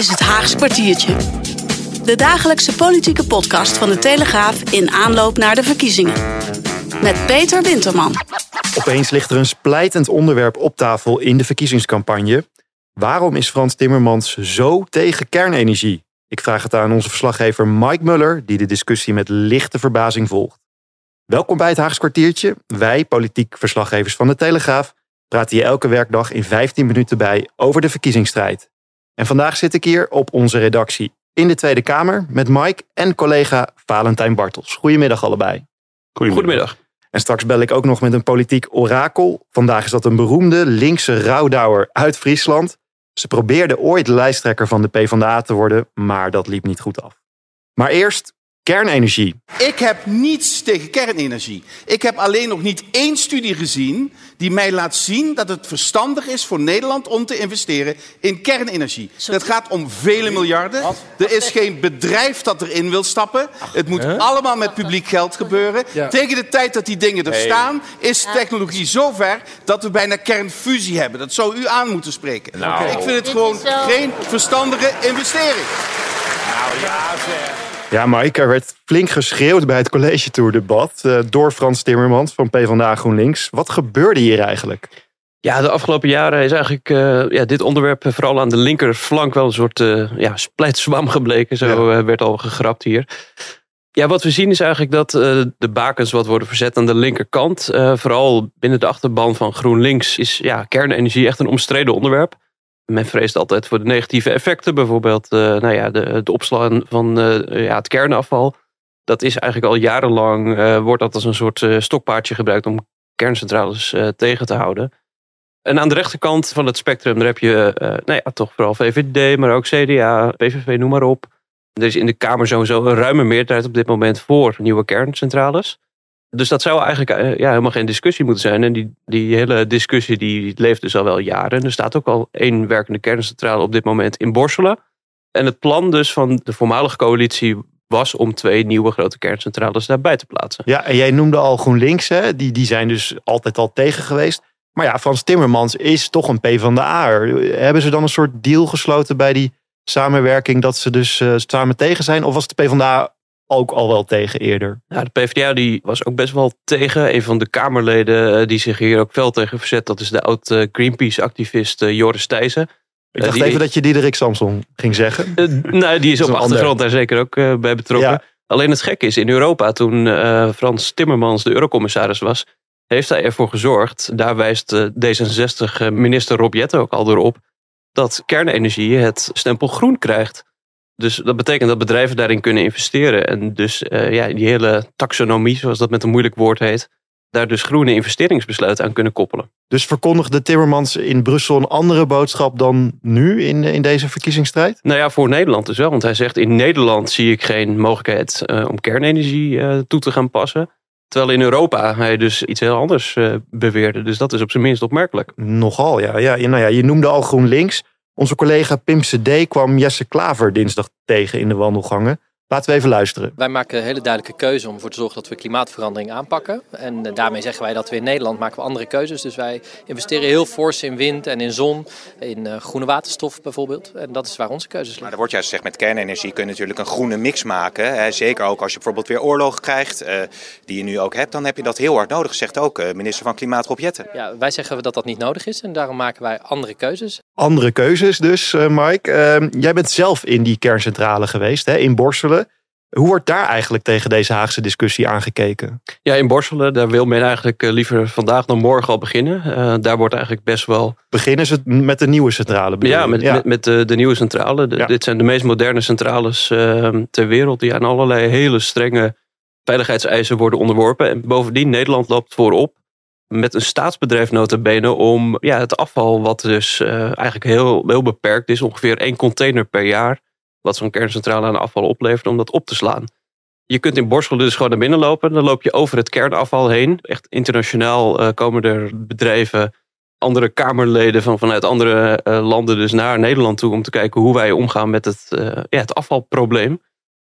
is het Haags kwartiertje. De dagelijkse politieke podcast van de Telegraaf in aanloop naar de verkiezingen. Met Peter Winterman. Opeens ligt er een splijtend onderwerp op tafel in de verkiezingscampagne. Waarom is Frans Timmermans zo tegen kernenergie? Ik vraag het aan onze verslaggever Mike Muller, die de discussie met lichte verbazing volgt. Welkom bij het Haags kwartiertje. Wij, politiek verslaggevers van de Telegraaf, praten je elke werkdag in 15 minuten bij over de verkiezingsstrijd. En vandaag zit ik hier op onze redactie in de Tweede Kamer met Mike en collega Valentijn Bartels. Goedemiddag allebei. Goedemiddag. En straks bel ik ook nog met een politiek orakel. Vandaag is dat een beroemde linkse rouwdouwer uit Friesland. Ze probeerde ooit lijsttrekker van de PvdA te worden, maar dat liep niet goed af. Maar eerst kernenergie. Ik heb niets tegen kernenergie. Ik heb alleen nog niet één studie gezien die mij laat zien dat het verstandig is voor Nederland om te investeren in kernenergie. Het gaat om vele miljarden. Er is geen bedrijf dat erin wil stappen. Het moet allemaal met publiek geld gebeuren. Tegen de tijd dat die dingen er staan, is de technologie zo ver dat we bijna kernfusie hebben. Dat zou u aan moeten spreken. Nou. Ik vind het gewoon geen verstandige investering. Nou ja, zeg. Ja, Mike, er werd flink geschreeuwd bij het college tour debat eh, door Frans Timmermans van PvdA GroenLinks. Wat gebeurde hier eigenlijk? Ja, de afgelopen jaren is eigenlijk eh, ja, dit onderwerp vooral aan de linkerflank wel een soort uh, ja, splijtzwam gebleken. Zo werd al gegrapt hier. Ja, wat we zien is eigenlijk dat de bakens wat worden verzet aan de linkerkant. vooral binnen de achterban van GroenLinks is ja, kernenergie echt een omstreden onderwerp. Men vreest altijd voor de negatieve effecten. Bijvoorbeeld nou ja, de, het opslaan van ja, het kernafval. Dat is eigenlijk al jarenlang, wordt dat als een soort stokpaardje gebruikt om kerncentrales tegen te houden. En aan de rechterkant van het spectrum, daar heb je nou ja, toch vooral VVD, maar ook CDA, PVV, noem maar op. Er is in de Kamer sowieso een ruime meerderheid op dit moment voor nieuwe kerncentrales. Dus dat zou eigenlijk uh, ja, helemaal geen discussie moeten zijn. En die, die hele discussie die leeft dus al wel jaren. En er staat ook al één werkende kerncentrale op dit moment in Borselen. En het plan dus van de voormalige coalitie was om twee nieuwe grote kerncentrales daarbij te plaatsen. Ja, en jij noemde al GroenLinks, hè? Die, die zijn dus altijd al tegen geweest. Maar ja, Frans Timmermans is toch een P van de A. Hebben ze dan een soort deal gesloten bij die samenwerking dat ze dus uh, samen tegen zijn? Of was de P van de A ook al wel tegen eerder? Ja, de PvdA die was ook best wel tegen. Een van de Kamerleden eh, die zich hier ook fel tegen verzet, dat is de oud eh, Greenpeace-activist Joris Thijssen. Ik dacht even dat je Diederik Samson ging zeggen. nou, die is op achtergrond daar zeker ook bij betrokken. Alleen het gekke is, in Europa, toen Frans Timmermans de eurocommissaris was, heeft hij ervoor gezorgd, daar wijst eh, D66-minister Rob Jette ook al door op, dat kernenergie het stempel groen krijgt. Dus dat betekent dat bedrijven daarin kunnen investeren. En dus uh, ja, die hele taxonomie, zoals dat met een moeilijk woord heet, daar dus groene investeringsbesluiten aan kunnen koppelen. Dus verkondigde Timmermans in Brussel een andere boodschap dan nu in, in deze verkiezingsstrijd? Nou ja, voor Nederland dus wel. Want hij zegt in Nederland zie ik geen mogelijkheid uh, om kernenergie uh, toe te gaan passen. Terwijl in Europa hij dus iets heel anders uh, beweerde. Dus dat is op zijn minst opmerkelijk. Nogal, ja. ja. Nou ja, je noemde al GroenLinks. Onze collega Pim D kwam Jesse Klaver dinsdag tegen in de wandelgangen. Laten we even luisteren. Wij maken een hele duidelijke keuze om ervoor te zorgen dat we klimaatverandering aanpakken. En eh, daarmee zeggen wij dat we in Nederland maken we andere keuzes. Dus wij investeren heel fors in wind en in zon, in uh, groene waterstof bijvoorbeeld. En dat is waar onze keuzes liggen. Maar er wordt juist gezegd met kernenergie kun je natuurlijk een groene mix maken. Hè. Zeker ook als je bijvoorbeeld weer oorlog krijgt, uh, die je nu ook hebt, dan heb je dat heel hard nodig, zegt ook uh, minister van Klimaat Rob Jetten. Ja, wij zeggen dat dat niet nodig is en daarom maken wij andere keuzes. Andere keuzes dus, Mike. Ehm, jij bent zelf in die kerncentrale geweest, hè, in Borselen. Hoe wordt daar eigenlijk tegen deze Haagse discussie aangekeken? Ja, in Borselen, daar wil men eigenlijk eh, liever vandaag dan morgen al beginnen. Uh, daar wordt eigenlijk best wel. Beginnen ze met de nieuwe centrale? Ja, met, ja. met, met de, de, nieuwe centrale. De, ja. Dit zijn de meest moderne centrales uh, ter wereld, die aan allerlei hele strenge veiligheidseisen worden onderworpen. En bovendien, Nederland loopt voorop met een staatsbedrijf notabene om ja, het afval, wat dus eigenlijk heel, heel beperkt is, ongeveer één container per jaar wat zo'n kerncentrale aan afval oplevert, om dat op te slaan. Je kunt in Borselen dus gewoon naar binnen lopen. Dan loop je over het kernafval heen. Echt internationaal uh, komen er bedrijven, andere Kamerleden van, vanuit andere uh, landen dus naar Nederland toe om te kijken hoe wij omgaan met het, uh, ja, het afvalprobleem.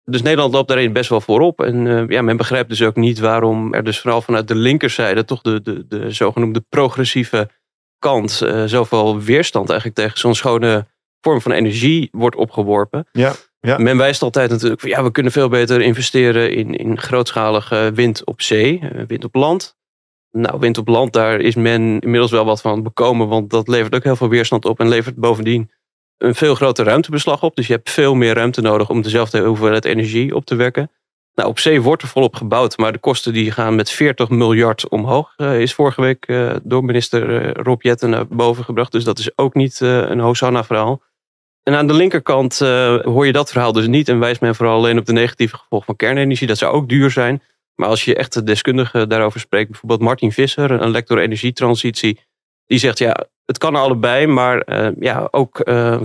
Dus Nederland loopt daarin best wel voorop. En ja, men begrijpt dus ook niet waarom er dus vooral vanuit de linkerzijde toch de, de, de zogenoemde progressieve kant zoveel weerstand eigenlijk tegen zo'n schone vorm van energie wordt opgeworpen. Ja, ja. Men wijst altijd natuurlijk van ja, we kunnen veel beter investeren in, in grootschalige wind op zee, eh, wind op land. Nou, wind op land, daar is men inmiddels wel wat van bekomen, want dat levert ook heel veel weerstand op en levert bovendien een veel groter ruimtebeslag op. Dus je hebt veel meer ruimte nodig om dezelfde hoeveelheid energie op te wekken. Nou, op zee wordt er volop gebouwd, maar de kosten die gaan met 40 miljard omhoog. Uh, is vorige week uh, door minister uh, Rob Jetten naar boven gebracht. Dus dat is ook niet een Hosanna-verhaal. En aan de linkerkant hoor je dat verhaal dus niet. En wijst men vooral alleen op de negatieve gevolgen van kernenergie. Dat zou ook duur zijn. Maar als je echt de deskundigen daarover spreekt, bijvoorbeeld Martin Visser, een lector energietransitie, die zegt ja, het kan allebei, maar ja, ook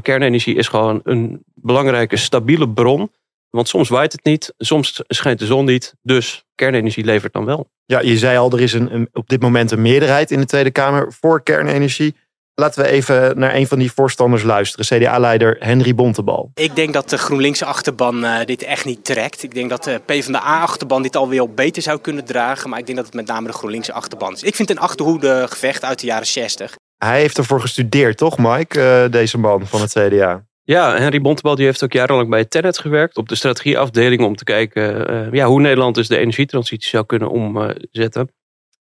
kernenergie is gewoon een belangrijke, stabiele bron want soms waait het niet, soms schijnt de zon niet. Dus kernenergie levert dan wel. Ja, je zei al, er is een, op dit moment een meerderheid in de Tweede Kamer voor kernenergie. Laten we even naar een van die voorstanders luisteren. CDA-leider Henry Bontebal. Ik denk dat de GroenLinkse achterban uh, dit echt niet trekt. Ik denk dat de PvdA-achterban dit alweer beter zou kunnen dragen. Maar ik denk dat het met name de GroenLinkse achterban is. Ik vind een achterhoede gevecht uit de jaren 60. Hij heeft ervoor gestudeerd, toch Mike? Uh, deze man van het CDA. Ja, Henry Bontebal die heeft ook jarenlang bij Tenet gewerkt op de strategieafdeling om te kijken uh, ja, hoe Nederland dus de energietransitie zou kunnen omzetten.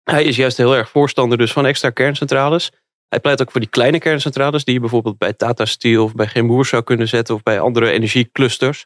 Hij is juist heel erg voorstander dus van extra kerncentrales. Hij pleit ook voor die kleine kerncentrales die je bijvoorbeeld bij Tata Steel of bij Geen Boer zou kunnen zetten of bij andere energieclusters.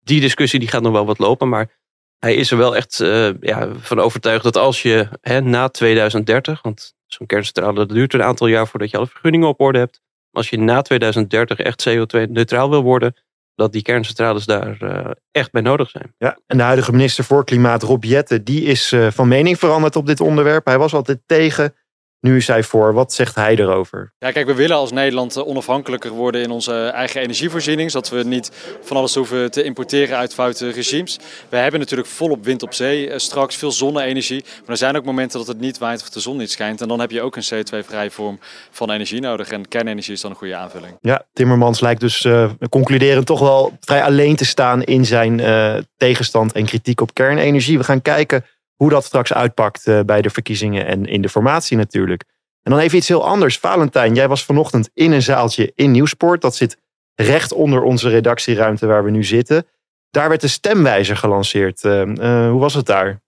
Die discussie die gaat nog wel wat lopen, maar hij is er wel echt uh, ja, van overtuigd dat als je hè, na 2030, want zo'n kerncentrale duurt een aantal jaar voordat je alle vergunningen op orde hebt, als je na 2030 echt CO2-neutraal wil worden, dat die kerncentrales daar uh, echt bij nodig zijn. Ja, en de huidige minister voor Klimaat, Rob Jette, die is uh, van mening veranderd op dit onderwerp. Hij was altijd tegen nu is hij voor. Wat zegt hij erover? Ja, kijk, we willen als Nederland eh, onafhankelijker worden in onze eigen energievoorziening. Zodat we niet van alles hoeven te importeren uit foute regimes. We hebben natuurlijk volop wind op zee eh, straks, veel zonne-energie. Maar er zijn ook momenten dat het niet waait of de zon niet schijnt. En dan heb je ook een CO2-vrije vorm van energie nodig. En kernenergie is dan een goede aanvulling. Ja, Timmermans lijkt dus uh, concluderend toch wel vrij alleen te staan in zijn uh, tegenstand en kritiek op kernenergie. We gaan kijken hoe dat straks uitpakt uh, bij de verkiezingen en in de formatie natuurlijk. En dan even iets heel anders. Valentijn, jij was vanochtend in een zaaltje in Nieuwsport. Dat zit recht onder onze redactieruimte waar we nu zitten. Daar werd de stemwijzer gelanceerd. Uh, uh, hoe was het daar?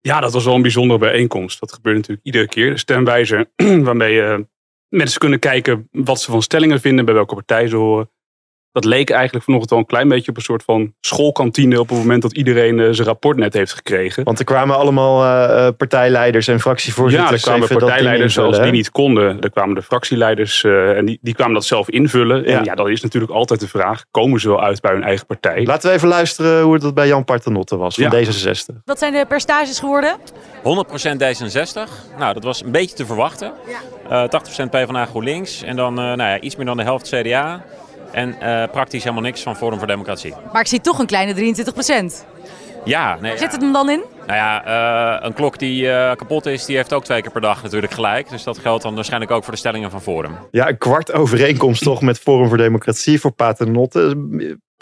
Ja, dat was wel een bijzondere bijeenkomst. Dat gebeurt natuurlijk iedere keer. De stemwijzer waarmee mensen kunnen kijken wat ze van stellingen vinden, bij welke partij ze horen dat leek eigenlijk vanochtend wel een klein beetje op een soort van schoolkantine op het moment dat iedereen uh, zijn rapport net heeft gekregen. Want er kwamen allemaal uh, partijleiders en fractievoorzitters. Ja, er kwamen partijleiders als die niet konden. Er kwamen de fractieleiders uh, en die, die kwamen dat zelf invullen. Ja. En ja, dat is natuurlijk altijd de vraag, komen ze wel uit bij hun eigen partij? Laten we even luisteren hoe het bij Jan Partenotte was van ja. D66. Wat zijn de percentages geworden? 100% D66. Nou, dat was een beetje te verwachten. Ja. 80% PvdA GroenLinks en dan nou ja, iets meer dan de helft CDA. En uh, praktisch helemaal niks van Forum voor Democratie. Maar ik zie toch een kleine 23 procent. Ja, nee, Waar zit het hem dan in? Nou ja, uh, een klok die uh, kapot is, die heeft ook twee keer per dag natuurlijk gelijk. Dus dat geldt dan waarschijnlijk ook voor de stellingen van Forum. Ja, een kwart overeenkomst toch met Forum voor Democratie voor Paternotte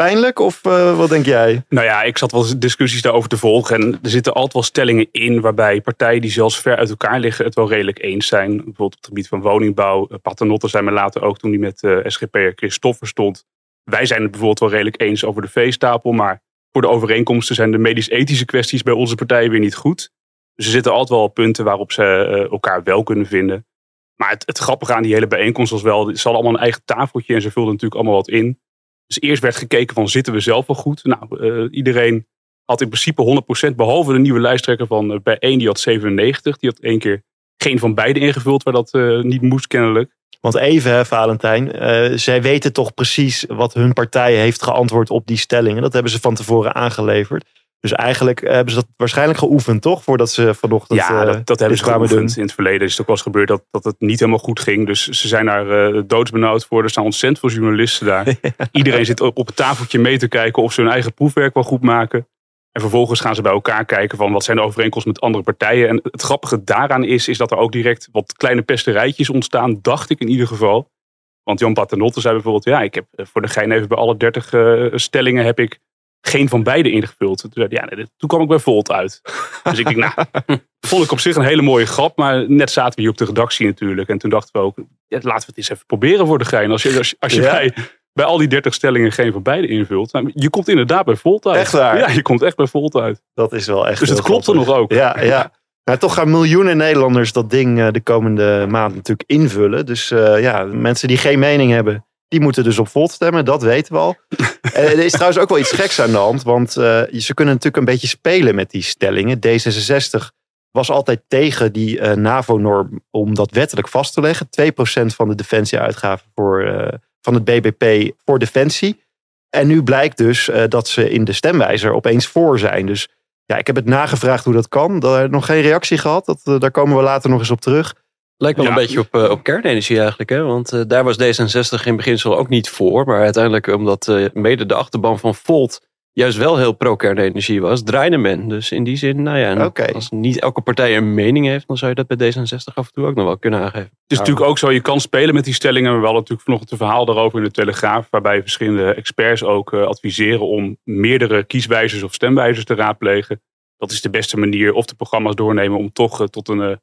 pijnlijk of uh, wat denk jij? Nou ja, ik zat wel discussies daarover te volgen. En er zitten altijd wel stellingen in waarbij partijen die zelfs ver uit elkaar liggen het wel redelijk eens zijn. Bijvoorbeeld op het gebied van woningbouw. Paternotte zijn we later ook toen hij met uh, SGP'er Christoffer stond. Wij zijn het bijvoorbeeld wel redelijk eens over de veestapel. Maar voor de overeenkomsten zijn de medisch-ethische kwesties bij onze partijen weer niet goed. Dus er zitten altijd wel punten waarop ze elkaar wel kunnen vinden. Maar het, het, grappige aan die hele bijeenkomst was wel, ze hadden allemaal een eigen tafeltje en ze vulden natuurlijk allemaal wat in. Dus eerst werd gekeken van zitten we zelf wel goed? Nou, uh, iedereen had in principe 100% behalve de nieuwe lijsttrekker van uh, bij 1 die had 97. Die had één keer geen van beide ingevuld waar dat uh, niet moest kennelijk. Want even, hè, Valentijn, zij weten toch precies wat hun partij heeft geantwoord op die stellingen. Dat hebben ze van tevoren aangeleverd. Dus eigenlijk hebben ze dat waarschijnlijk geoefend, toch? Voordat ze vanochtend. Ja, dat, dat hebben ze geoefend. In het verleden is het ook wel eens gebeurd dat, dat het niet helemaal goed ging. Dus ze zijn daar uh, doodsbenauwd voor. Er staan ontzettend veel journalisten daar. Iedereen zit op, op het tafeltje mee te kijken of ze hun eigen proefwerk wel goed maken. En vervolgens gaan ze bij elkaar kijken van wat zijn de overeenkomsten met andere partijen. En het grappige daaraan is, is dat er ook direct wat kleine pesterijtjes ontstaan, dacht ik in ieder geval. Want Jan Paternotte zei bijvoorbeeld, ja, ik heb voor de gein even bij alle dertig uh, stellingen heb ik geen van beide ingevuld. Toen, ja, toen kwam ik bij Volt uit. Dus ik denk, nou, vond ik op zich een hele mooie grap. Maar net zaten we hier op de redactie natuurlijk. En toen dachten we ook, ja, laten we het eens even proberen voor de gein. Als je, als, als je ja. bij, bij al die 30 stellingen geen van beide invult. Nou, je komt inderdaad bij Volt uit. Echt waar? Ja, je komt echt bij Volt uit. Dat is wel echt Dus het klopt er nog ook. Ja, ja. Nou, toch gaan miljoenen Nederlanders dat ding eh, de komende maand natuurlijk invullen. Dus eh, ja, mensen die geen mening hebben, die moeten dus op Volt stemmen. Dat weten we al. Eh, er is trouwens ook wel iets geks aan de hand. Want eh, ze kunnen natuurlijk een beetje spelen met die stellingen. D66 was altijd tegen die eh, NAVO-norm om dat wettelijk vast te leggen. 2% van de defensieuitgaven voor, van het BBP voor defensie. En nu blijkt dus dat ze in de stemwijzer opeens voor zijn. Dus ja, ik heb het nagevraagd hoe dat kan. Daar nog geen reactie gehad. Dat, daar komen we later nog eens op terug. Lijkt wel Ja. een beetje op, eh, op kernenergie eigenlijk. Hè? Want eh, daar was D66 in beginsel ook niet voor. Maar uiteindelijk, omdat eh, mede de achterban van Volt juist wel heel pro-kernenergie was, draaide men. Dus in die zin, nou ja, als niet elke partij een mening heeft, dan zou je dat bij D66 af en toe ook nog wel kunnen aangeven. Het is natuurlijk ook zo, je kan spelen met die stellingen. Maar we hadden natuurlijk vanochtend een verhaal daarover in de Telegraaf. Waarbij verschillende experts ook eh, adviseren om meerdere kieswijzers of stemwijzers te raadplegen. Dat is de beste manier of de programma's doornemen om toch tot een, eh,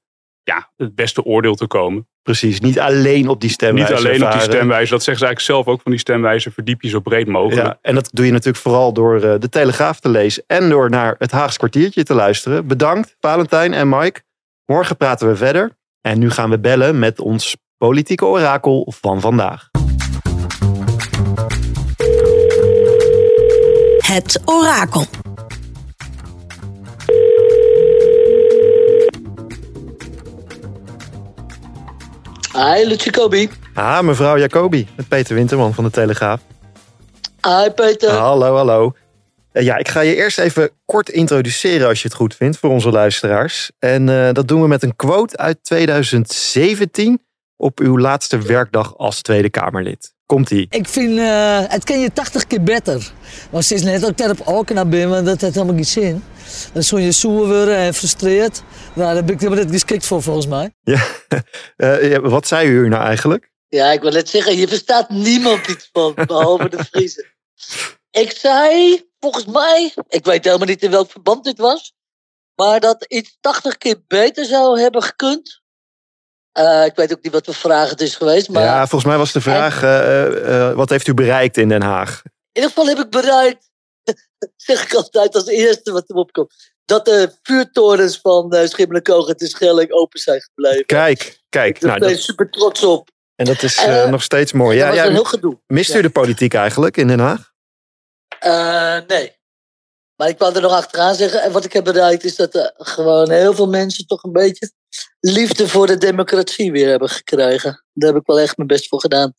ja, het beste oordeel te komen. Precies, niet alleen op die stemwijzer Niet alleen op die varen. stemwijzer. Dat zeggen ze eigenlijk zelf ook van die stemwijzer. Verdiep je zo breed mogelijk. Ja, en dat doe je natuurlijk vooral door eh, de Telegraaf te lezen en door naar het Haags kwartiertje te luisteren. Bedankt, Valentijn en Mike. Morgen praten we verder. En nu gaan we bellen met ons politieke orakel van vandaag. Het orakel. Hi, Lucie Kobi. Ah, mevrouw Jacobi, met Peter Winterman van de Telegraaf. Hi, Peter. Hallo, hallo. Eh, Ja, ik ga je eerst even kort introduceren als je het goed vindt voor onze luisteraars. En eh, dat doen we met een quote uit 2017 op uw laatste werkdag als Tweede Kamerlid. Komt-ie. Ik vind, eh, het kan je 80 keer beter. Maar sinds net ook op Alkena ben, want dat heeft helemaal geen zin. Dan zul je zoer worden en frustreerd. Nou, daar ben ik helemaal niet geschikt voor, volgens mij. Ja. Eh, ja, wat zei u nou eigenlijk? Ja, ik wil net zeggen, je verstaat niemand iets van, behalve de Friese. Ik zei, volgens mij, ik weet helemaal niet in welk verband dit was, maar dat iets 80 keer beter zou hebben gekund. Eh, ik weet ook niet wat voor vraag het is geweest, maar Ja, volgens mij was de vraag, eh, eh, wat heeft u bereikt in Den Haag? in ieder geval heb ik bereikt, zeg ik altijd als eerste wat er opkomt, dat de vuurtorens van uh, Schimmelenkoog en Schelling open zijn gebleven. Kijk, kijk. Daar Nou, ben ik dat, super trots op. en dat is nog steeds mooi. Ja, was ja, een heel gedoe. mist u Ja. de politiek eigenlijk in Den Haag? Nee. Maar ik wou er nog achteraan zeggen. En wat ik heb bereikt is dat er gewoon heel veel mensen toch een beetje liefde voor de democratie weer hebben gekregen. Daar heb ik wel echt mijn best voor gedaan.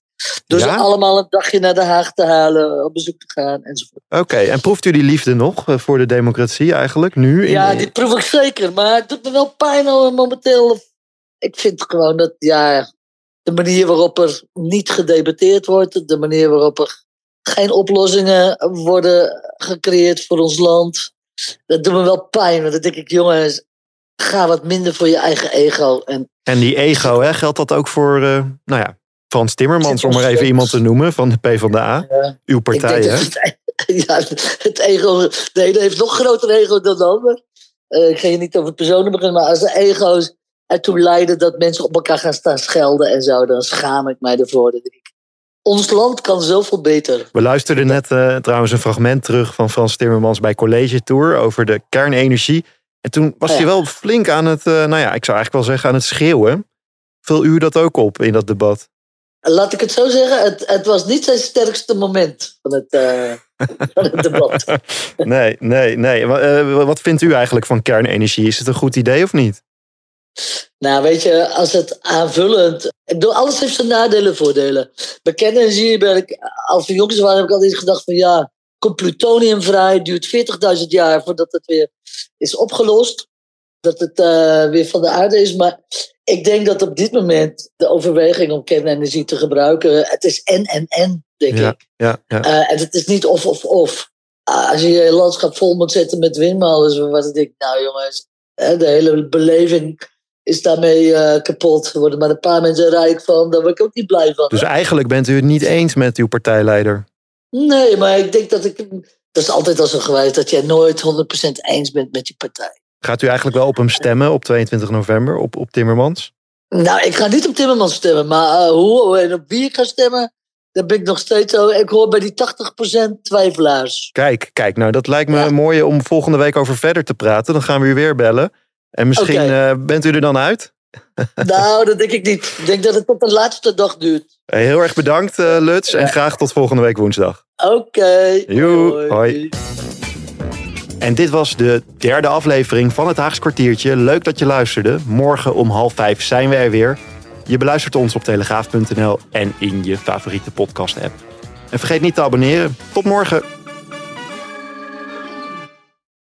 Door ze allemaal een dagje naar Den Haag te halen, op bezoek te gaan enzovoort. Oké, en proeft u die liefde nog eh, voor de democratie eigenlijk nu? In, Ja, dit proef ik zeker. Maar het doet me wel pijn al momenteel. Ik vind gewoon dat, ja, de manier waarop er niet gedebatteerd wordt, de manier waarop er geen oplossingen worden gecreëerd voor ons land, dat doet me wel pijn. Want dan denk ik, jongens, ga wat minder voor je eigen ego. En En die ego, hè, geldt dat ook voor, eh, nou ja, Frans Timmermans, om maar even iemand te noemen van de PvdA. Ja. Uw partij, hè? het, ja, het ego, de ene heeft nog groter ego dan de ander. Eh, ik ga je niet over het persoonlijk beginnen, maar als de ego's ertoe leiden dat mensen op elkaar gaan staan schelden en zo, dan schaam ik mij ervoor. Ik, ons land kan zoveel beter. We luisterden net eh, trouwens een fragment terug van Frans Timmermans bij College Tour over de kernenergie. En toen was hij wel flink aan het, eh, nou ja, ik zou eigenlijk wel zeggen aan het schreeuwen. Vul u dat ook op in dat debat? Laat ik het zo zeggen, het, het was niet zijn sterkste moment van het, eh, van het debat. Nee, nee, nee. Eh, wat vindt u eigenlijk van kernenergie? Is het een goed idee of niet? Nou, weet je, als het aanvullend. Alles heeft zijn nadelen en voordelen. Bij kernenergie ben ik, als we jongens waren, heb ik altijd gedacht van ja, komt plutonium vrij, duurt 40.000 jaar voordat het weer is opgelost. Dat het eh, weer van de aarde is. Maar ik denk dat op dit moment de overweging om kernenergie te gebruiken, het is en en en, denk Ja, ik. ja, ja. Eh, en het is niet of of of. Ah, als je je landschap vol moet zetten met windmolens, wat ik denk, nou jongens, hè, de hele beleving is daarmee eh, kapot. Er worden maar een paar mensen rijk van, daar word ik ook niet blij van. Dus eigenlijk bent u het niet eens met uw partijleider. Nee, maar ik denk dat ik. Dat is altijd al zo geweest, dat jij nooit 100% eens bent met je partij. Gaat u eigenlijk wel op hem stemmen op 22 november, op, op Timmermans? Nou, ik ga niet op Timmermans stemmen, maar eh, hoe en op wie ik ga stemmen, Dan ben ik nog steeds. Ik hoor bij die 80% twijfelaars. Kijk, kijk, nou dat lijkt me een mooie om volgende week over verder te praten. Dan gaan we u weer bellen. En misschien eh, bent u er dan uit. Nou, dat denk ik niet. Ik denk dat het tot de laatste dag duurt. Heel erg bedankt, eh, Luts. En graag tot volgende week woensdag. Oké. Hoi. En dit was de derde aflevering van het Haags kwartiertje. Leuk dat je luisterde. Morgen om half vijf zijn we er weer. Je beluistert ons op telegraaf.nl en in je favoriete podcast app. En vergeet niet te abonneren. Tot morgen.